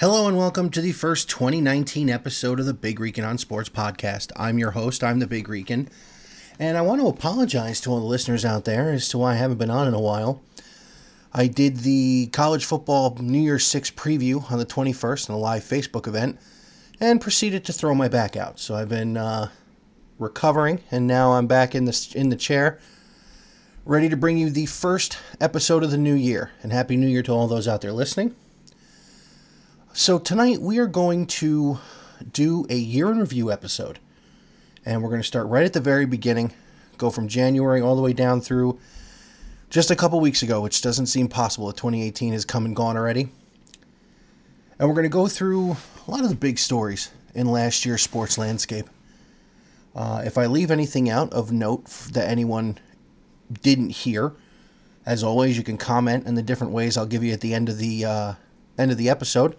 Hello and welcome to the first 2019 episode of the Big Rican on Sports podcast. I'm your host, I'm the Big Rican, and I want to apologize to all the listeners out there as to why I haven't been on in a while. I did the college football New Year's Six preview on the 21st in a live Facebook event and proceeded to throw my back out. So I've been uh, recovering, and now I'm back in the, in the chair, ready to bring you the first episode of the new year. And Happy New Year to all those out there listening. So tonight we are going to do a year in review episode. And we're going to start right at the very beginning, go from January all the way down through just a couple weeks ago, which doesn't seem possible. 2018 has come and gone already. And we're going to go through a lot of the big stories in last year's sports landscape. Uh, if I leave anything out of note that anyone didn't hear, as always, you can comment in the different ways I'll give you at the end of the uh, end of the episode,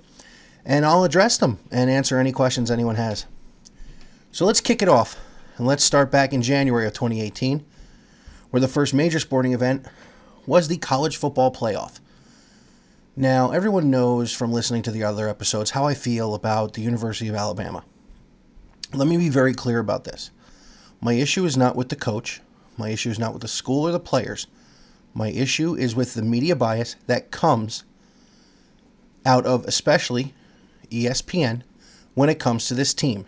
and I'll address them and answer any questions anyone has. So let's kick it off, and let's start back in January of 2018, where the first major sporting event was the college football playoff. Now, everyone knows from listening to the other episodes how I feel about the University of Alabama. Let me be very clear about this. My issue is not with the coach, my issue is not with the school or the players. My issue is with the media bias that comes out of especially ESPN when it comes to this team.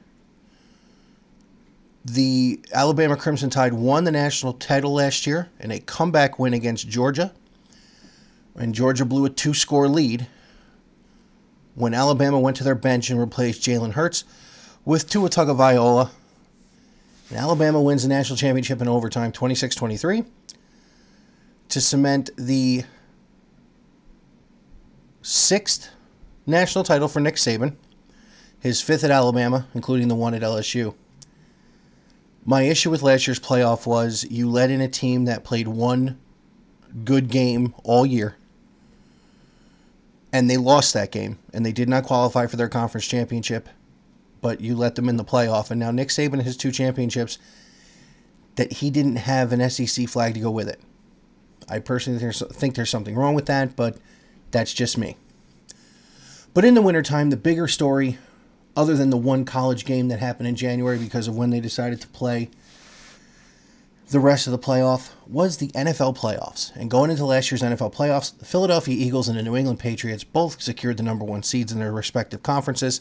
The Alabama Crimson Tide won the national title last year in a comeback win against Georgia and Georgia blew a two score lead when Alabama went to their bench and replaced Jalen Hurts with Tua Tagovailoa. And Alabama wins the national championship in overtime 26 23 to cement the sixth national title for Nick Saban, his fifth at Alabama, including the one at LSU. My issue with last year's playoff was you let in a team that played one good game all year and they lost that game and they did not qualify for their conference championship but you let them in the playoff and now nick saban has two championships that he didn't have an sec flag to go with it i personally think there's something wrong with that but that's just me but in the wintertime the bigger story other than the one college game that happened in january because of when they decided to play the rest of the playoff was the NFL playoffs. And going into last year's NFL playoffs, the Philadelphia Eagles and the New England Patriots both secured the number one seeds in their respective conferences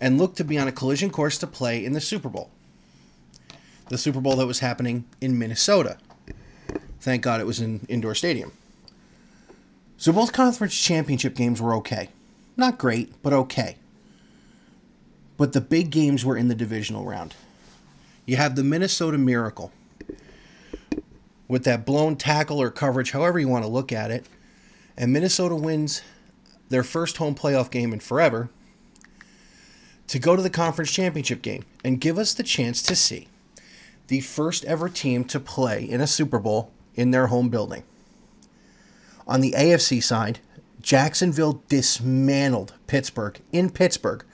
and looked to be on a collision course to play in the Super Bowl. The Super Bowl that was happening in Minnesota. Thank God it was an indoor stadium. So both conference championship games were okay. Not great, but okay. But the big games were in the divisional round. You have the Minnesota Miracle with that blown tackle or coverage, however you want to look at it. And Minnesota wins their first home playoff game in forever to go to the conference championship game and give us the chance to see the first ever team to play in a Super Bowl in their home building. On the AFC side, Jacksonville dismantled Pittsburgh in Pittsburgh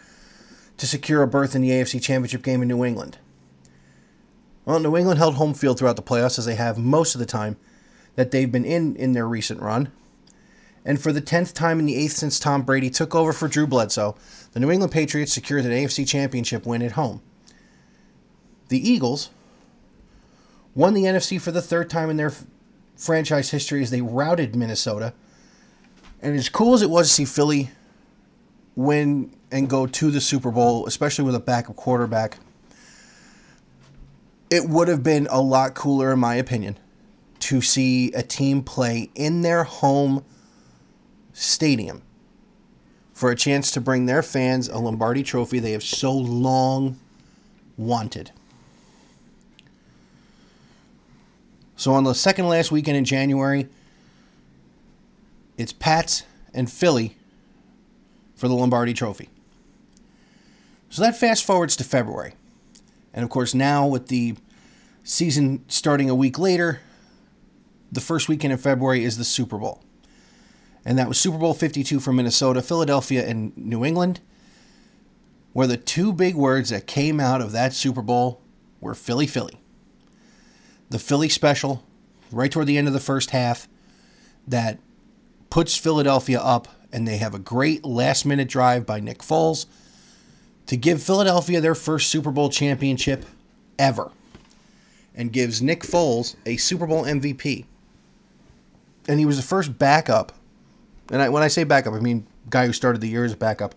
to secure a berth in the AFC Championship game in New England. Well, New England held home field throughout the playoffs as they have most of the time that they've been in in their recent run. And for the 10th time in the eighth since Tom Brady took over for Drew Bledsoe, the New England Patriots secured an AFC championship win at home. The Eagles won the NFC for the third time in their franchise history as they routed Minnesota. And as cool as it was to see Philly win and go to the Super Bowl, especially with a backup quarterback, it would have been a lot cooler, in my opinion, to see a team play in their home stadium for a chance to bring their fans a Lombardi trophy they have so long wanted. So, on the second last weekend in January, it's Pats and Philly for the Lombardi trophy. So that fast forwards to February. And of course, now with the season starting a week later, the first weekend in February is the Super Bowl. And that was Super Bowl 52 for Minnesota, Philadelphia, and New England, where the two big words that came out of that Super Bowl were Philly, Philly. The Philly special, right toward the end of the first half, that puts Philadelphia up and they have a great last minute drive by Nick Foles to give Philadelphia their first Super Bowl championship ever and gives Nick Foles a Super Bowl MVP. And he was the first backup, and I, when I say backup, I mean guy who started the year as backup,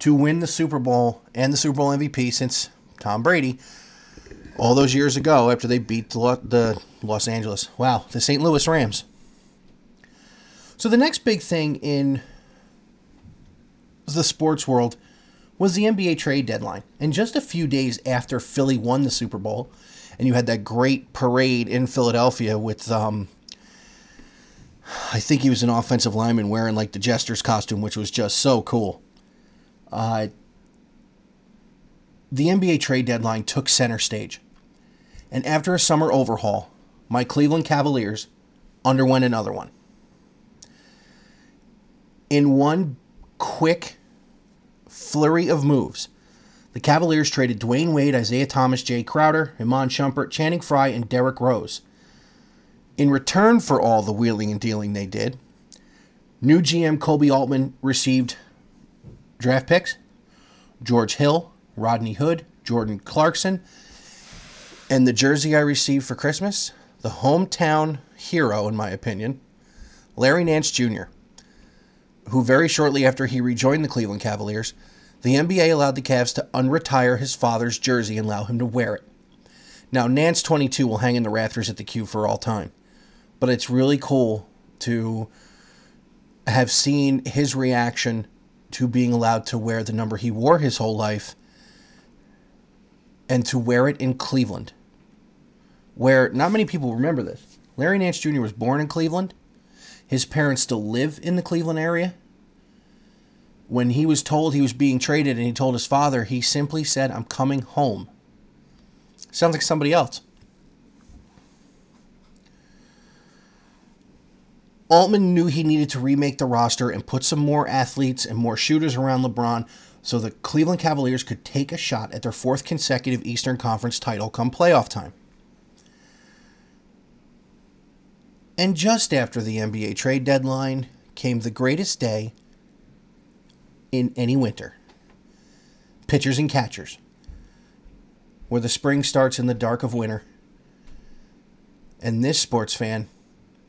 to win the Super Bowl and the Super Bowl MVP since Tom Brady all those years ago after they beat the Los Angeles, wow, the St. Louis Rams. So the next big thing in the sports world was the NBA trade deadline. And just a few days after Philly won the Super Bowl, and you had that great parade in Philadelphia with, um, I think he was an offensive lineman wearing like the jester's costume, which was just so cool. Uh, the NBA trade deadline took center stage. And after a summer overhaul, my Cleveland Cavaliers underwent another one. In one quick flurry of moves, the Cavaliers traded Dwyane Wade, Isaiah Thomas, Jae Crowder, Iman Shumpert, Channing Frye, and Derrick Rose. In return for all the wheeling and dealing they did, new GM Koby Altman received draft picks George Hill, Rodney Hood, Jordan Clarkson, and the jersey I received for Christmas, the hometown hero, in my opinion, Larry Nance Jr who very shortly after he rejoined the Cleveland Cavaliers, the NBA allowed the Cavs to unretire his father's jersey and allow him to wear it. Now, Nance 22 will hang in the rafters at the Q for all time, but it's really cool to have seen his reaction to being allowed to wear the number he wore his whole life and to wear it in Cleveland, where not many people remember this. Larry Nance Jr. was born in Cleveland. His parents still live in the Cleveland area when he was told he was being traded and he told his father, he simply said, I'm coming home. Sounds like somebody else. Altman knew he needed to remake the roster and put some more athletes and more shooters around LeBron so the Cleveland Cavaliers could take a shot at their fourth consecutive Eastern Conference title come playoff time. And just after the NBA trade deadline came the greatest day in any winter. Pitchers and catchers, where the spring starts in the dark of winter. And this sports fan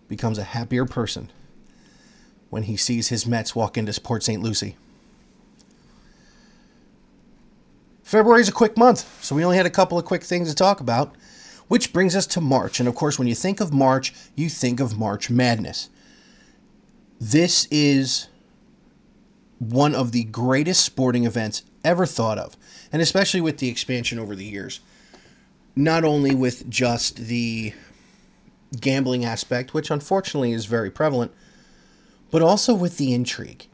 becomes a happier person when he sees his Mets walk into Port St. Lucie. February is a quick month, so we only had a couple of quick things to talk about, which brings us to March. And of course, when you think of March, you think of March Madness. This is one of the greatest sporting events ever thought of, and especially with the expansion over the years. Not only with just the gambling aspect, which unfortunately is very prevalent, but also with the intrigue,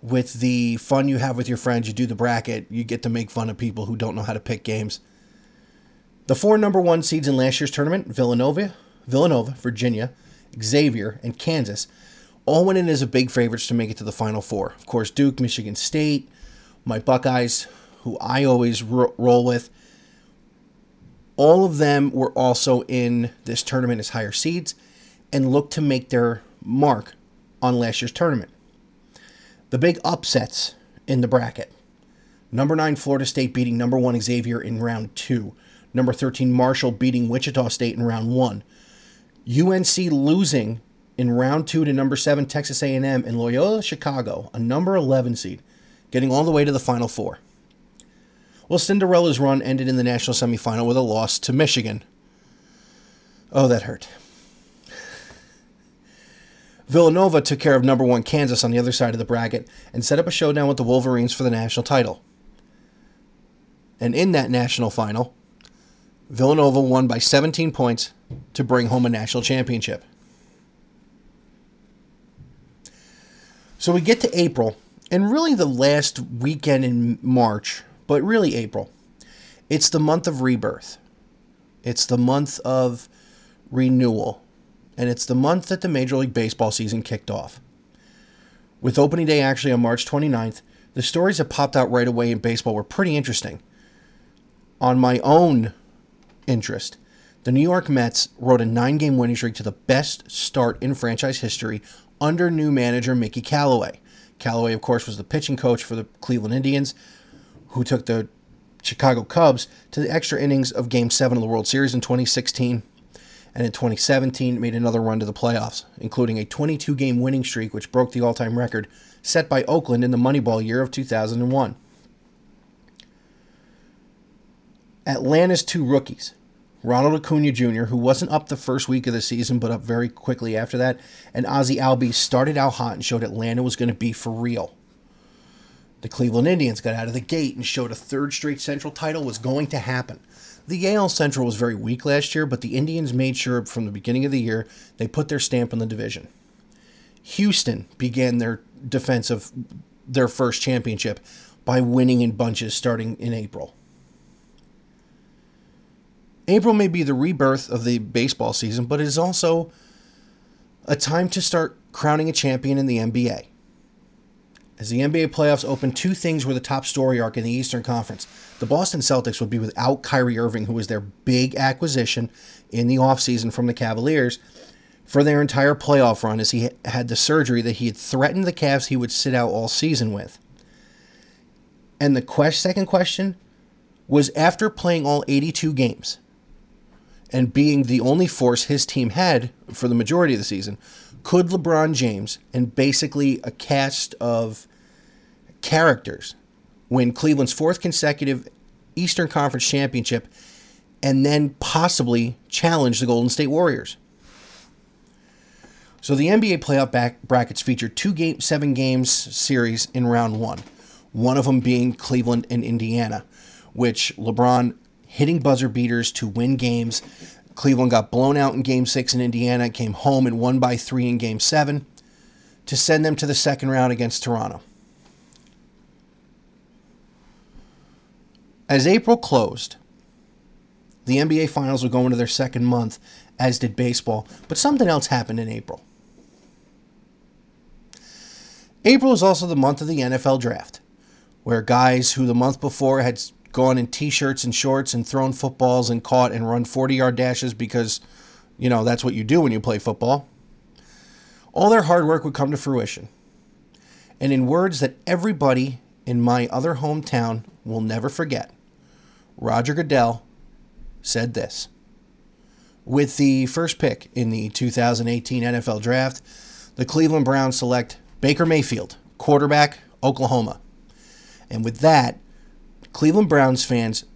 with the fun you have with your friends. You do the bracket, you get to make fun of people who don't know how to pick games. The four number one seeds in last year's tournament Villanova, Villanova, Virginia, Xavier, and Kansas all went in as a big favorites to make it to the Final Four. Of course, Duke, Michigan State, my Buckeyes, who I always ro- roll with. All of them were also in this tournament as higher seeds and looked to make their mark on last year's tournament. The big upsets in the bracket. Number 9 Florida State beating number 1 Xavier in round 2. Number 13 Marshall beating Wichita State in round 1. UNC losing in round two to number seven Texas A&M and Loyola Chicago, a number 11 seed, getting all the way to the Final Four. Well, Cinderella's run ended in the national semifinal with a loss to Michigan. Oh, that hurt. Villanova took care of number one Kansas on the other side of the bracket and set up a showdown with the Wolverines for the national title. And in that national final, Villanova won by 17 points to bring home a national championship. So we get to April, and really the last weekend in March, but really April. It's the month of rebirth. It's the month of renewal. And it's the month that the Major League Baseball season kicked off. With opening day actually on March 29th, the stories that popped out right away in baseball were pretty interesting. On my own interest, the New York Mets rode a nine game winning streak to the best start in franchise history under new manager Mickey Callaway. Callaway, of course, was the pitching coach for the Cleveland Indians, who took the Chicago Cubs to the extra innings of Game 7 of the World Series in 2016. And in 2017, made another run to the playoffs, including a 22 game winning streak, which broke the all time record set by Oakland in the Moneyball year of 2001. Atlanta's two rookies, Ronald Acuna Jr., who wasn't up the first week of the season, but up very quickly after that, and Ozzie Albies started out hot and showed Atlanta was going to be for real. The Cleveland Indians got out of the gate and showed a third straight Central title was going to happen. The AL Central was very weak last year, but the Indians made sure from the beginning of the year they put their stamp on the division. Houston began their defense of their first championship by winning in bunches starting in April. April may be the rebirth of the baseball season, but it is also a time to start crowning a champion in the NBA. As the NBA playoffs open, two things were the top story arc in the Eastern Conference. The Boston Celtics would be without Kyrie Irving, who was their big acquisition in the offseason from the Cavaliers for their entire playoff run as he had the surgery that he had threatened the Cavs he would sit out all season with. And the quest, second question was after playing all 82 games and being the only force his team had for the majority of the season, could LeBron James and basically a cast of characters win Cleveland's fourth consecutive Eastern Conference championship and then possibly challenge the Golden State Warriors. So the NBA playoff back brackets feature two game seven games series in round 1. One of them being Cleveland and Indiana, which LeBron hitting buzzer beaters to win games Cleveland got blown out in game six in Indiana, came home and won by three in game seven to send them to the second round against Toronto. As April closed, the NBA Finals would go into their second month, as did baseball, but something else happened in April. April is also the month of the NFL Draft, where guys who the month before had gone in t-shirts and shorts and thrown footballs and caught and run 40-yard dashes because you know that's what you do when you play football. All their hard work would come to fruition. And in words that everybody in my other hometown will never forget, Roger Goodell said this. With the first pick in the 2018 NFL Draft, the Cleveland Browns select Baker Mayfield, quarterback, Oklahoma. And with that, Cleveland Browns fans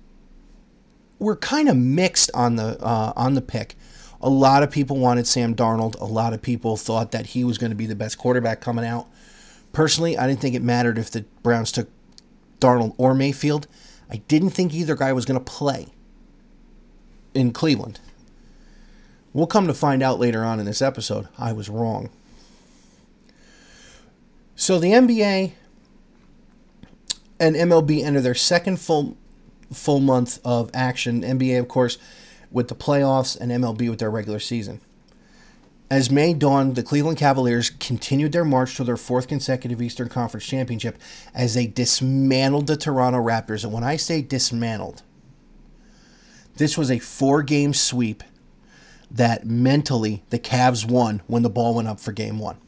were kind of mixed on the uh, on the pick. A lot of people wanted Sam Darnold. A lot of people thought that he was going to be the best quarterback coming out. Personally, I didn't think it mattered if the Browns took Darnold or Mayfield. I didn't think either guy was going to play in Cleveland. We'll come to find out later on in this episode. I was wrong. So the NBA and MLB enter their second full full month of action. NBA, of course, with the playoffs, and MLB with their regular season. As May dawned, the Cleveland Cavaliers continued their march to their fourth consecutive Eastern Conference championship as they dismantled the Toronto Raptors. And when I say dismantled, this was a four game sweep that mentally the Cavs won when the ball went up for game one.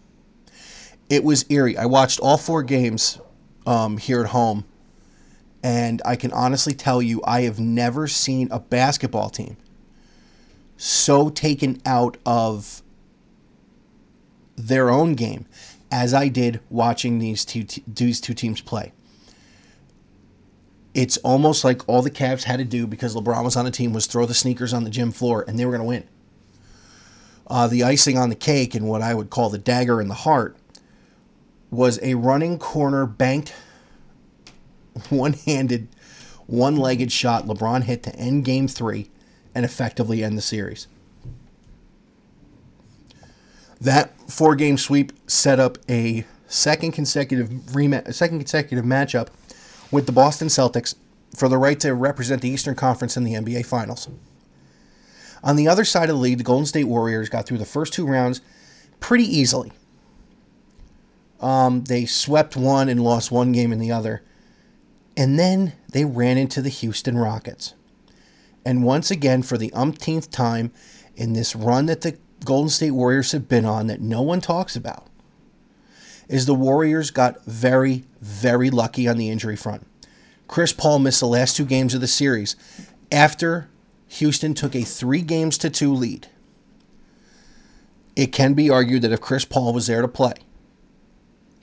It was eerie. I watched all four games um, here at home. And I can honestly tell you, I have never seen a basketball team so taken out of their own game as I did watching these two these two teams play. It's almost like all the Cavs had to do because LeBron was on the team was throw the sneakers on the gym floor and they were going to win. Uh, the icing on the cake and what I would call the dagger in the heart was a running corner banked one-handed one-legged shot LeBron hit to end game 3 and effectively end the series. That four-game sweep set up a second consecutive rematch, second consecutive matchup with the Boston Celtics for the right to represent the Eastern Conference in the NBA Finals. On the other side of the league, the Golden State Warriors got through the first two rounds pretty easily. Um, they swept one and lost one game in the other. And then they ran into the Houston Rockets. And once again, for the umpteenth time in this run that the Golden State Warriors have been on that no one talks about, is the Warriors got very, very lucky on the injury front. Chris Paul missed the last two games of the series after Houston took a three games to two lead. It can be argued that if Chris Paul was there to play,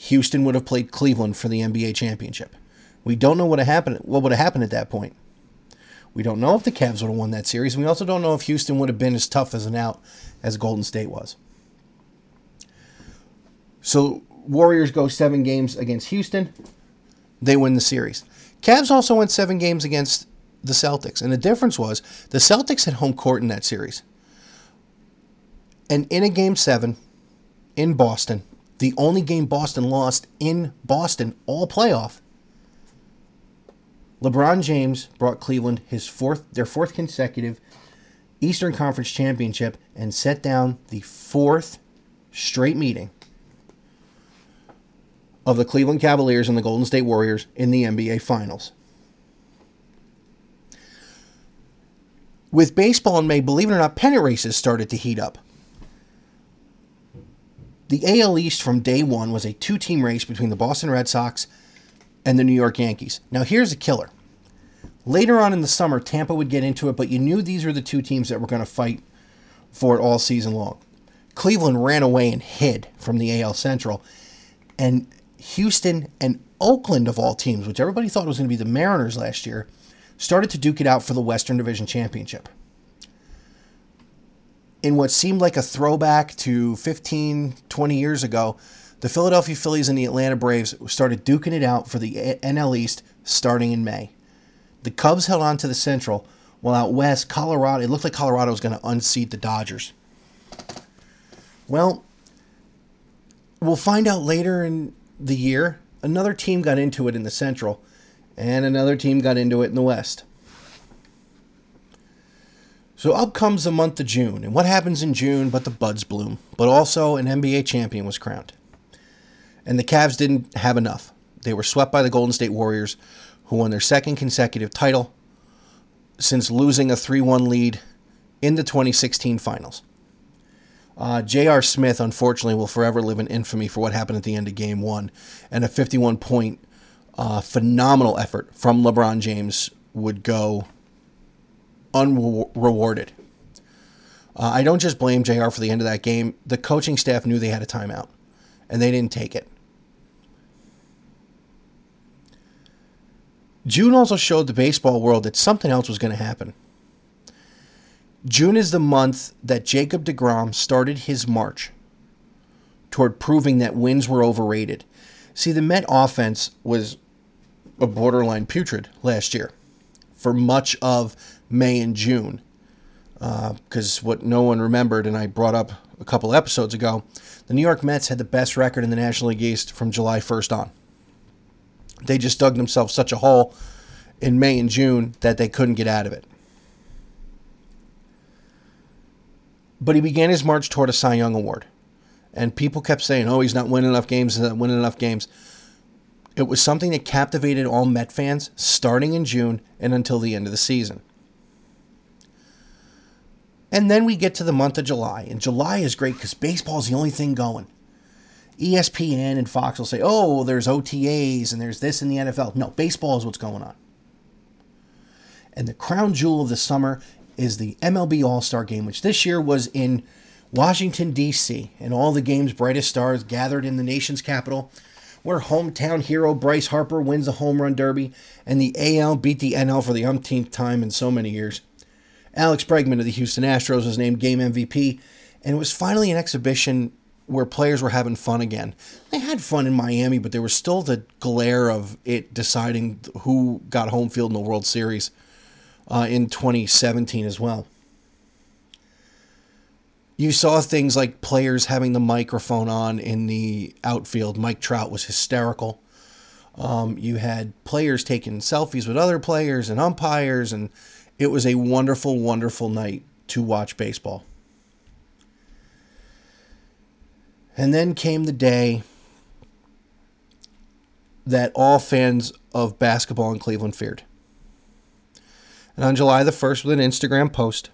Houston would have played Cleveland for the NBA championship. We don't know what happened. What would have happened at that point? We don't know if the Cavs would have won that series. We also don't know if Houston would have been as tough as an out as Golden State was. So Warriors go seven games against Houston. They win the series. Cavs also went seven games against the Celtics. And the difference was the Celtics had home court in that series. And in a game seven in Boston, the only game Boston lost in Boston all playoff, LeBron James brought Cleveland his fourth their fourth consecutive Eastern Conference championship and set down the fourth straight meeting of the Cleveland Cavaliers and the Golden State Warriors in the NBA Finals. With baseball in May, believe it or not, pennant races started to heat up. The AL East from day one was a two team race between the Boston Red Sox and the New York Yankees. Now, here's a killer. Later on in the summer, Tampa would get into it, but you knew these were the two teams that were going to fight for it all season long. Cleveland ran away and hid from the AL Central, and Houston and Oakland, of all teams, which everybody thought was going to be the Mariners last year, started to duke it out for the Western Division Championship. In what seemed like a throwback to 15, 20 years ago, the Philadelphia Phillies and the Atlanta Braves started duking it out for the NL East starting in May. The Cubs held on to the Central, while out west, Colorado, it looked like Colorado was going to unseat the Dodgers. Well, we'll find out later in the year. Another team got into it in the Central, and another team got into it in the West. So up comes the month of June, and what happens in June but the buds bloom, but also an NBA champion was crowned. And the Cavs didn't have enough. They were swept by the Golden State Warriors, who won their second consecutive title since losing a 3 1 lead in the 2016 finals. Uh, J.R. Smith, unfortunately, will forever live in infamy for what happened at the end of game one. And a 51 point uh, phenomenal effort from LeBron James would go unrewarded. Uh, I don't just blame JR for the end of that game. The coaching staff knew they had a timeout, and they didn't take it. June also showed the baseball world that something else was going to happen. June is the month that Jacob DeGrom started his march toward proving that wins were overrated. See, the Met offense was a borderline putrid last year for much of May and June. Because uh, what no one remembered, and I brought up a couple episodes ago, the New York Mets had the best record in the National League East from July 1st on. They just dug themselves such a hole in May and June that they couldn't get out of it. But he began his march toward a Cy Young Award. And people kept saying, oh, he's not winning enough games, he's not winning enough games. It was something that captivated all Met fans starting in June and until the end of the season. And then we get to the month of July. And July is great because baseball is the only thing going. ESPN and Fox will say, oh, there's OTAs and there's this in the NFL. No, baseball is what's going on. And the crown jewel of the summer is the MLB All Star Game, which this year was in Washington, D.C., and all the game's brightest stars gathered in the nation's capital, where hometown hero Bryce Harper wins the home run derby, and the AL beat the NL for the umpteenth time in so many years. Alex Bregman of the Houston Astros was named game MVP, and it was finally an exhibition where players were having fun again. They had fun in Miami, but there was still the glare of it deciding who got home field in the World Series uh, in 2017 as well. You saw things like players having the microphone on in the outfield. Mike Trout was hysterical. Um, you had players taking selfies with other players and umpires, and it was a wonderful, wonderful night to watch baseball. And then came the day that all fans of basketball in Cleveland feared. And on July the 1st, with an Instagram post,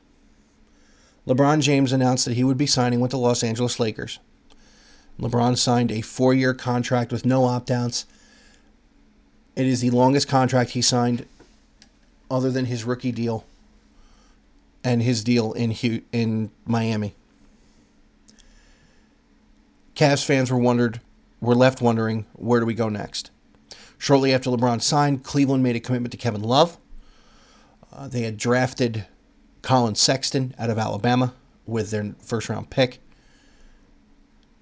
LeBron James announced that he would be signing with the Los Angeles Lakers. LeBron signed a four year contract with no opt outs. It is the longest contract he signed other than his rookie deal and his deal in in Miami. Cavs fans were wondered were left wondering where do we go next. Shortly after LeBron signed, Cleveland made a commitment to Kevin Love. Uh, they had drafted Collin Sexton out of Alabama with their first round pick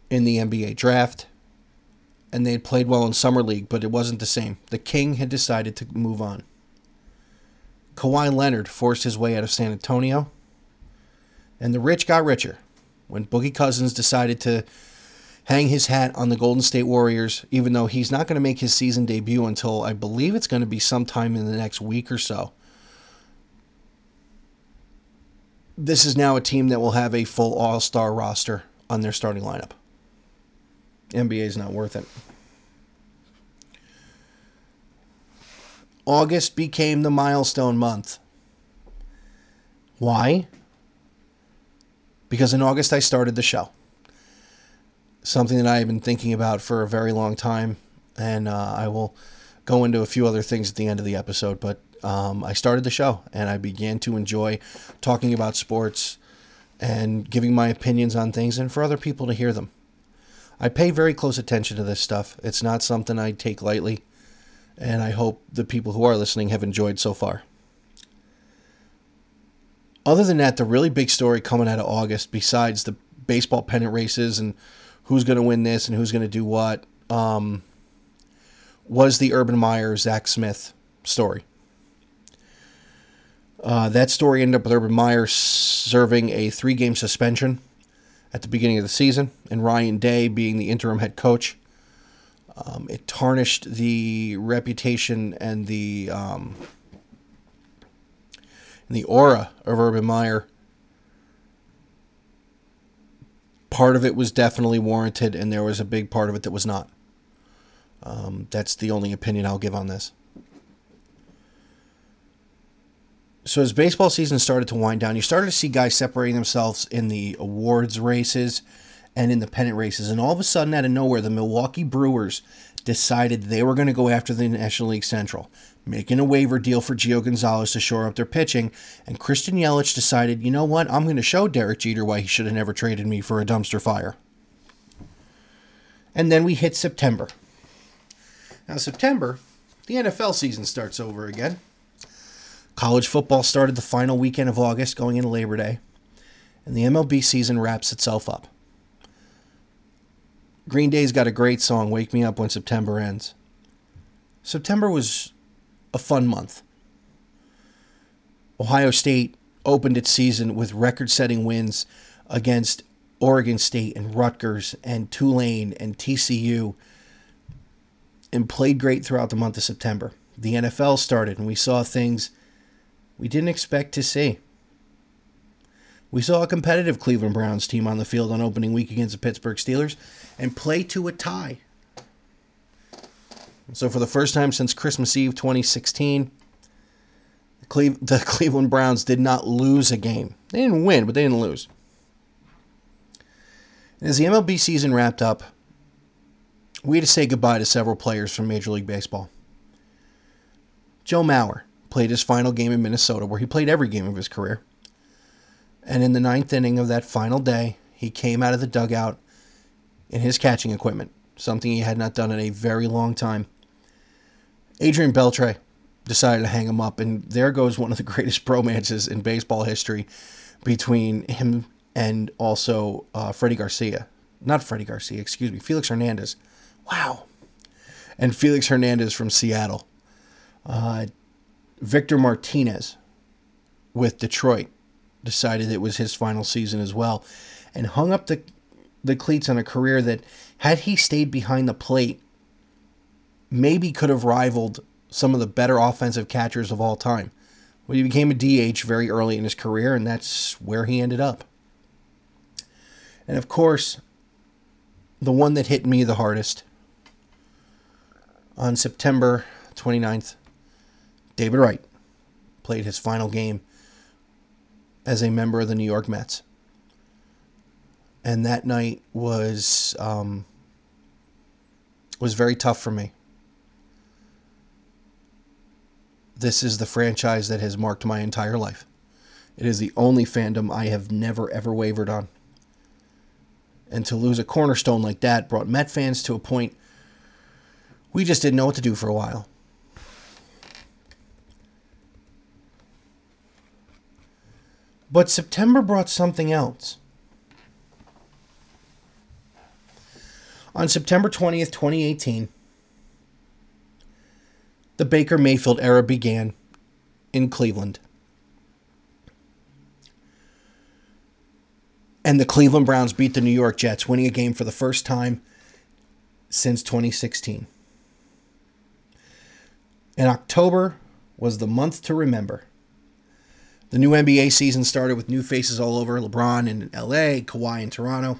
in the NBA draft. And they had played well in Summer League, but it wasn't the same. The King had decided to move on. Kawhi Leonard forced his way out of San Antonio. And the rich got richer when Boogie Cousins decided to hang his hat on the Golden State Warriors, even though he's not going to make his season debut until I believe it's going to be sometime in the next week or so. This is now a team that will have a full all star roster on their starting lineup. NBA is not worth it. August became the milestone month. Why? Because in August I started the show. Something that I have been thinking about for a very long time, and uh, I will go into a few other things at the end of the episode. But um, I started the show, and I began to enjoy talking about sports and giving my opinions on things, and for other people to hear them. I pay very close attention to this stuff. It's not something I take lightly and I hope the people who are listening have enjoyed so far. Other than that, the really big story coming out of August, besides the baseball pennant races and who's going to win this and who's going to do what, um, was the Urban Meyer Zach Smith story. Uh, that story ended up with Urban Meyer serving a three game suspension at the beginning of the season, and Ryan Day being the interim head coach. Um, it tarnished the reputation and the um, and the aura of Urban Meyer. Part of it was definitely warranted, and there was a big part of it that was not. Um, that's the only opinion I'll give on this. So as baseball season started to wind down, you started to see guys separating themselves in the awards races and in the pennant races. And all of a sudden, out of nowhere, the Milwaukee Brewers decided they were going to go after the National League Central, making a waiver deal for Gio Gonzalez to shore up their pitching. And Christian Yelich decided, you know what? I'm going to show Derek Jeter why he should have never traded me for a dumpster fire. And then we hit September. Now, September, the NFL season starts over again. College football started the final weekend of August, going into Labor Day, and the MLB season wraps itself up. Green Day's got a great song, Wake Me Up When September Ends. September was a fun month. Ohio State opened its season with record setting wins against Oregon State and Rutgers and Tulane and TCU and played great throughout the month of September. The NFL started and we saw things we didn't expect to see. We saw a competitive Cleveland Browns team on the field on opening week against the Pittsburgh Steelers and play to a tie. So, for the first time since Christmas Eve 2016, the Cleveland Browns did not lose a game. They didn't win, but they didn't lose. And as the MLB season wrapped up, we had to say goodbye to several players from Major League Baseball. Joe Mauer played his final game in Minnesota, where he played every game of his career. And in the ninth inning of that final day, he came out of the dugout in his catching equipment, something he had not done in a very long time. Adrian Beltre decided to hang him up, and there goes one of the greatest bromances in baseball history between him and also uh, Freddie Garcia. Not Freddie Garcia, excuse me, Felix Hernandez. Wow. And Felix Hernandez from Seattle. Uh, Victor Martinez with Detroit decided it was his final season as well, and hung up the the cleats on a career that, had he stayed behind the plate, maybe could have rivaled some of the better offensive catchers of all time. But he became a DH very early in his career, and that's where he ended up. And of course, the one that hit me the hardest on September 29th, David Wright played his final game as a member of the New York Mets. and that night was um, was very tough for me. This is the franchise that has marked my entire life. It is the only fandom I have never ever wavered on. And to lose a cornerstone like that brought Met fans to a point we just didn't know what to do for a while. But September brought something else. On September 20th, 2018, the Baker Mayfield era began in Cleveland. And the Cleveland Browns beat the New York Jets, winning a game for the first time since 2016. And October was the month to remember. The new NBA season started with new faces all over LeBron in LA, Kawhi in Toronto.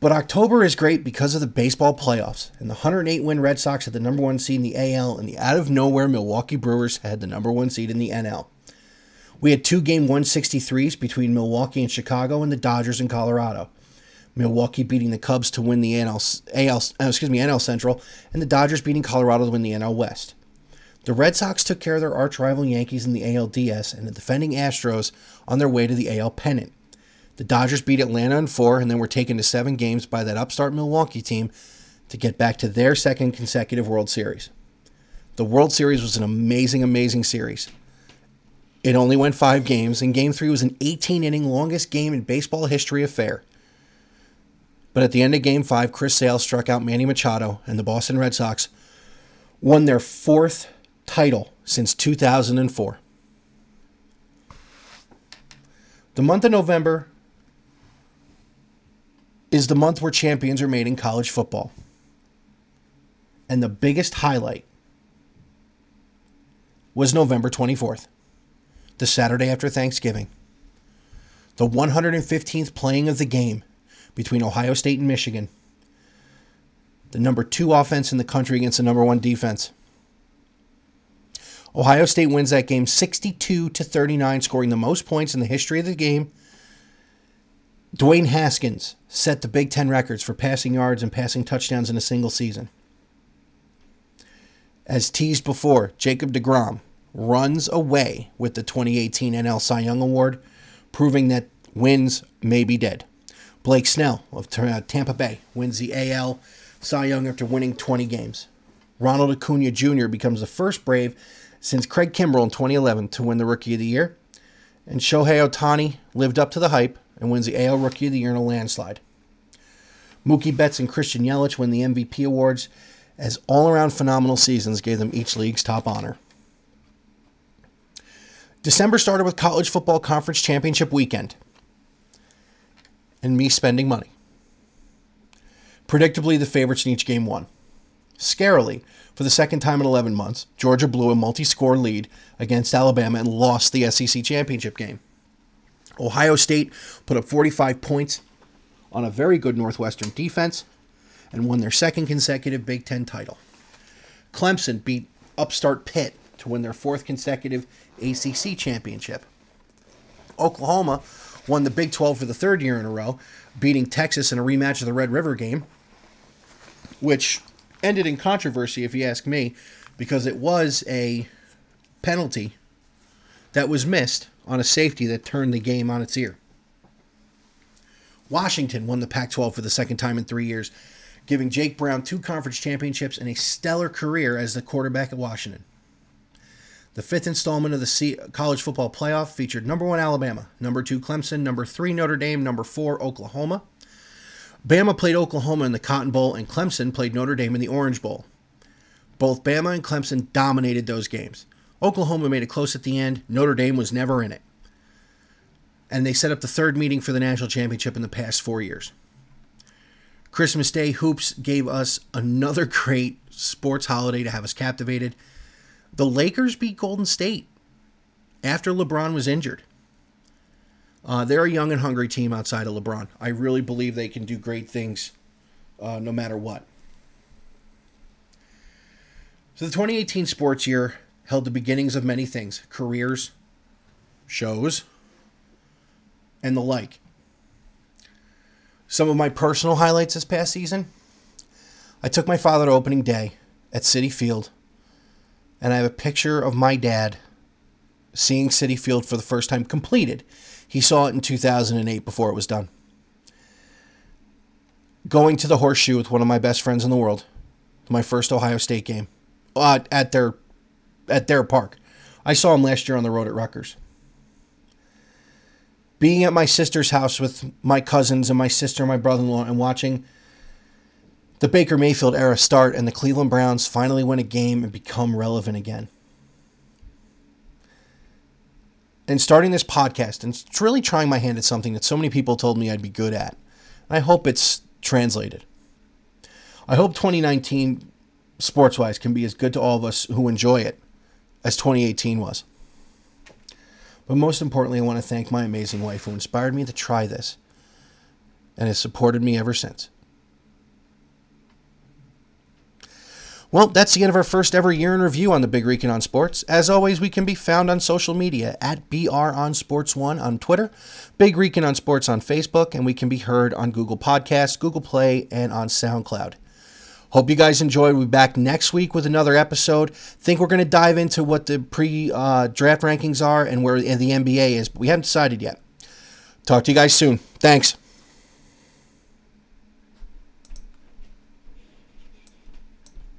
But October is great because of the baseball playoffs, and the 108 win Red Sox had the number one seed in the AL, and the out of nowhere Milwaukee Brewers had the number one seed in the NL. We had two game 163s between Milwaukee and Chicago, and the Dodgers in Colorado. Milwaukee beating the Cubs to win the NL, AL, uh, excuse me, NL Central, and the Dodgers beating Colorado to win the NL West. The Red Sox took care of their arch rival Yankees in the ALDS and the defending Astros on their way to the AL pennant. The Dodgers beat Atlanta in four and then were taken to seven games by that upstart Milwaukee team to get back to their second consecutive World Series. The World Series was an amazing, amazing series. It only went five games, and Game 3 was an 18 inning longest game in baseball history affair. But at the end of Game 5, Chris Sale struck out Manny Machado, and the Boston Red Sox won their fourth title since 2004. The month of November is the month where champions are made in college football. And the biggest highlight was November 24th, the Saturday after Thanksgiving. The 115th playing of the game between Ohio State and Michigan. The number two offense in the country against the number one defense. Ohio State wins that game 62 to 39, scoring the most points in the history of the game Dwayne Haskins set the Big Ten records for passing yards and passing touchdowns in a single season. As teased before, Jacob DeGrom runs away with the 2018 NL Cy Young Award, proving that wins may be dead. Blake Snell of uh, Tampa Bay wins the AL Cy Young after winning 20 games. Ronald Acuna Jr. becomes the first Brave since Craig Kimbrel in 2011 to win the Rookie of the Year. And Shohei Ohtani lived up to the hype and wins the AL Rookie of the Year in a landslide. Mookie Betts and Christian Yelich win the MVP awards as all around phenomenal seasons gave them each league's top honor. December started with college football conference championship weekend and me spending money. Predictably, the favorites in each game won. Scarily, for the second time in 11 months, Georgia blew a multi score lead against Alabama and lost the SEC championship game. Ohio State put up 45 points on a very good Northwestern defense and won their second consecutive Big Ten title. Clemson beat upstart Pitt to win their fourth consecutive ACC championship. Oklahoma won the Big 12 for the third year in a row, beating Texas in a rematch of the Red River game, which ended in controversy, if you ask me, because it was a penalty that was missed on a safety that turned the game on its ear. Washington won the Pac 12 for the second time in three years, giving Jake Brown two conference championships and a stellar career as the quarterback at Washington. The fifth installment of the college football playoff featured number one Alabama, number two Clemson, number three Notre Dame, number four Oklahoma. Bama played Oklahoma in the Cotton Bowl, and Clemson played Notre Dame in the Orange Bowl. Both Bama and Clemson dominated those games. Oklahoma made it close at the end. Notre Dame was never in it. And they set up the third meeting for the national championship in the past four years. Christmas Day Hoops gave us another great sports holiday to have us captivated. The Lakers beat Golden State after LeBron was injured. Uh, they're a young and hungry team outside of LeBron. I really believe they can do great things uh, no matter what. So the 2018 sports year held the beginnings of many things careers, shows, and the like. Some of my personal highlights this past season I took my father to opening day at Citi Field, and I have a picture of my dad seeing Citi Field for the first time completed. He saw it in 2008 before it was done. Going to the horseshoe with one of my best friends in the world, my first Ohio State game uh, at their at their park. I saw him last year on the road at Rutgers. Being at my sister's house with my cousins and my sister and my brother in law and watching the Baker Mayfield era start and the Cleveland Browns finally win a game and become relevant again. And starting this podcast and it's really trying my hand at something that so many people told me I'd be good at. I hope it's translated. I hope 2019 sports wise can be as good to all of us who enjoy it as 2018 was. But most importantly, I want to thank my amazing wife who inspired me to try this and has supported me ever since. Well, that's the end of our first ever year in review on the Big Rican on Sports. As always, we can be found on social media at BR on Sports One on Twitter, Big Rican on Sports on Facebook, and we can be heard on Google Podcasts, Google Play, and on SoundCloud. Hope you guys enjoyed. We'll be back next week with another episode. Think we're going to dive into what the pre uh, draft rankings are and where the NBA is, but we haven't decided yet. Talk to you guys soon. Thanks.